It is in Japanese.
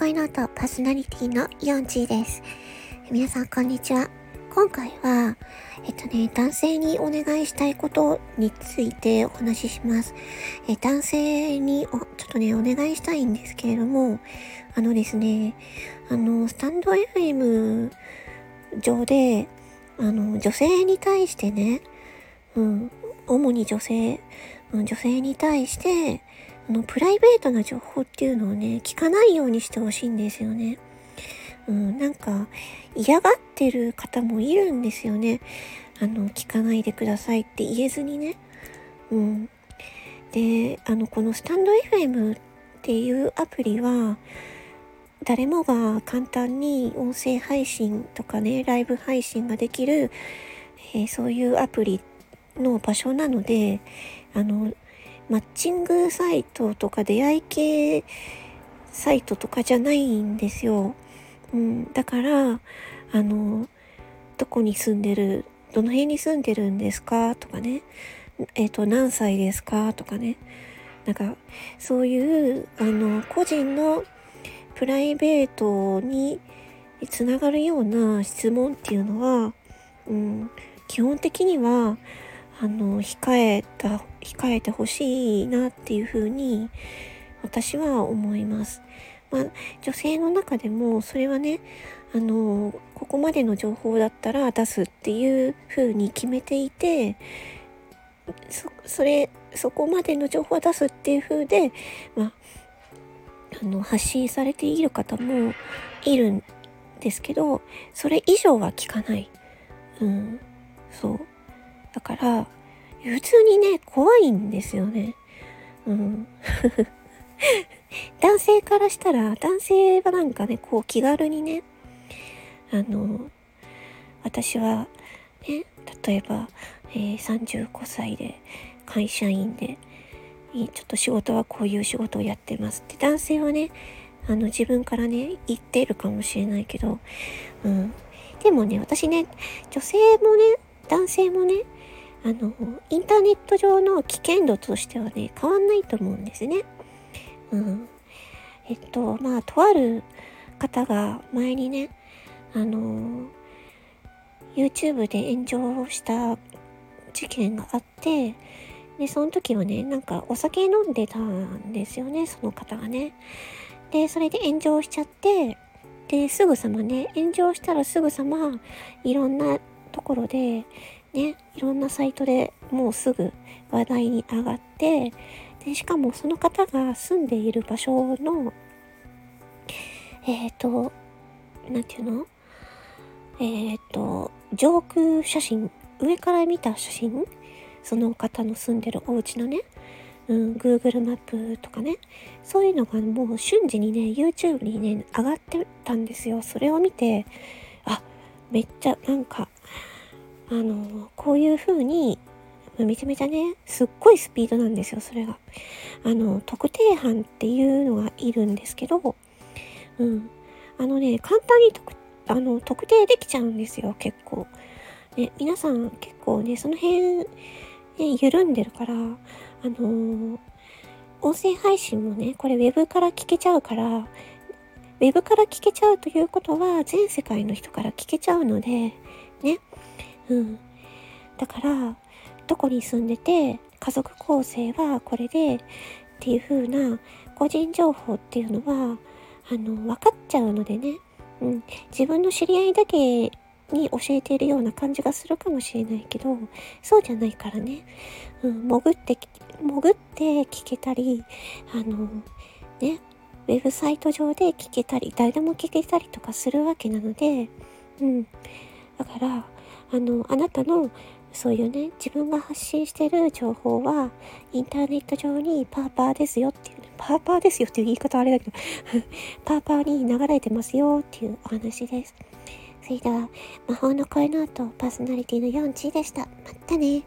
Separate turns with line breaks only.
恋ノートパーソナリティのヨンチーです。皆さんこんにちは。今回は、えっとね、男性にお願いしたいことについてお話しします。え男性にお、ちょっとね、お願いしたいんですけれども、あのですね、あの、スタンド FM 上で、あの、女性に対してね、うん、主に女性、うん、女性に対して、あの、プライベートな情報っていうのをね、聞かないようにしてほしいんですよね。うん、なんか、嫌がってる方もいるんですよね。あの、聞かないでくださいって言えずにね。うん。で、あの、このスタンド FM っていうアプリは、誰もが簡単に音声配信とかね、ライブ配信ができる、えー、そういうアプリの場所なので、あの、マッチングサイトとか出会い系サイトとかじゃないんですよ。うん、だから、あの、どこに住んでる、どの辺に住んでるんですかとかね。えっ、ー、と、何歳ですかとかね。なんか、そういう、あの、個人のプライベートにつながるような質問っていうのは、うん、基本的には、あの、控えた、控えてほしいなっていうふうに私は思います。まあ、女性の中でもそれはね、あの、ここまでの情報だったら出すっていうふうに決めていて、そ、れ、そこまでの情報を出すっていう風で、まあ、あの、発信されている方もいるんですけど、それ以上は聞かない。うん、そう。だから、普通にね、怖いんですよね。うん。男性からしたら、男性はなんかね、こう気軽にね、あの、私は、ね、例えば、えー、35歳で会社員で、ちょっと仕事はこういう仕事をやってますって男性はね、あの自分からね、言っているかもしれないけど、うん。でもね、私ね、女性もね、男性もね、あの、インターネット上の危険度としてはね、変わんないと思うんですね。うん。えっと、まあ、とある方が前にね、あの、YouTube で炎上した事件があって、で、その時はね、なんかお酒飲んでたんですよね、その方がね。で、それで炎上しちゃって、で、すぐさまね、炎上したらすぐさま、いろんなところで、ね、いろんなサイトでもうすぐ話題に上がって、で、しかもその方が住んでいる場所の、えっ、ー、と、なんていうの？えっ、ー、と、上空写真、上から見た写真その方の住んでるお家のね、うん、Google マップとかね、そういうのがもう瞬時にね、YouTube にね、上がってたんですよ。それを見て、あ、めっちゃなんか、あの、こういう風に、めちゃめちゃね、すっごいスピードなんですよ、それが。あの、特定班っていうのがいるんですけど、うん。あのね、簡単に特あの特定できちゃうんですよ、結構。ね、皆さん結構ね、その辺、ね、緩んでるから、あのー、音声配信もね、これ web から聞けちゃうから、ウェブから聞けちゃうということは全世界の人から聞けちゃうので、うん。だから、どこに住んでて、家族構成はこれで、っていう風な個人情報っていうのは、あの、分かっちゃうのでね、うん、自分の知り合いだけに教えているような感じがするかもしれないけど、そうじゃないからね、うん、潜って、潜って聞けたり、あの、ね、ウェブサイト上で聞けたり、誰でも聞けたりとかするわけなので、うん。だから、あの、あなたのそういうね、自分が発信してる情報は、インターネット上にパーパーですよっていう、ね、パーパーですよっていう言い方あれだけど パーパーに流れてますよっていうお話です。それでは、魔法の声の後、パーソナリティの4チでした。またね。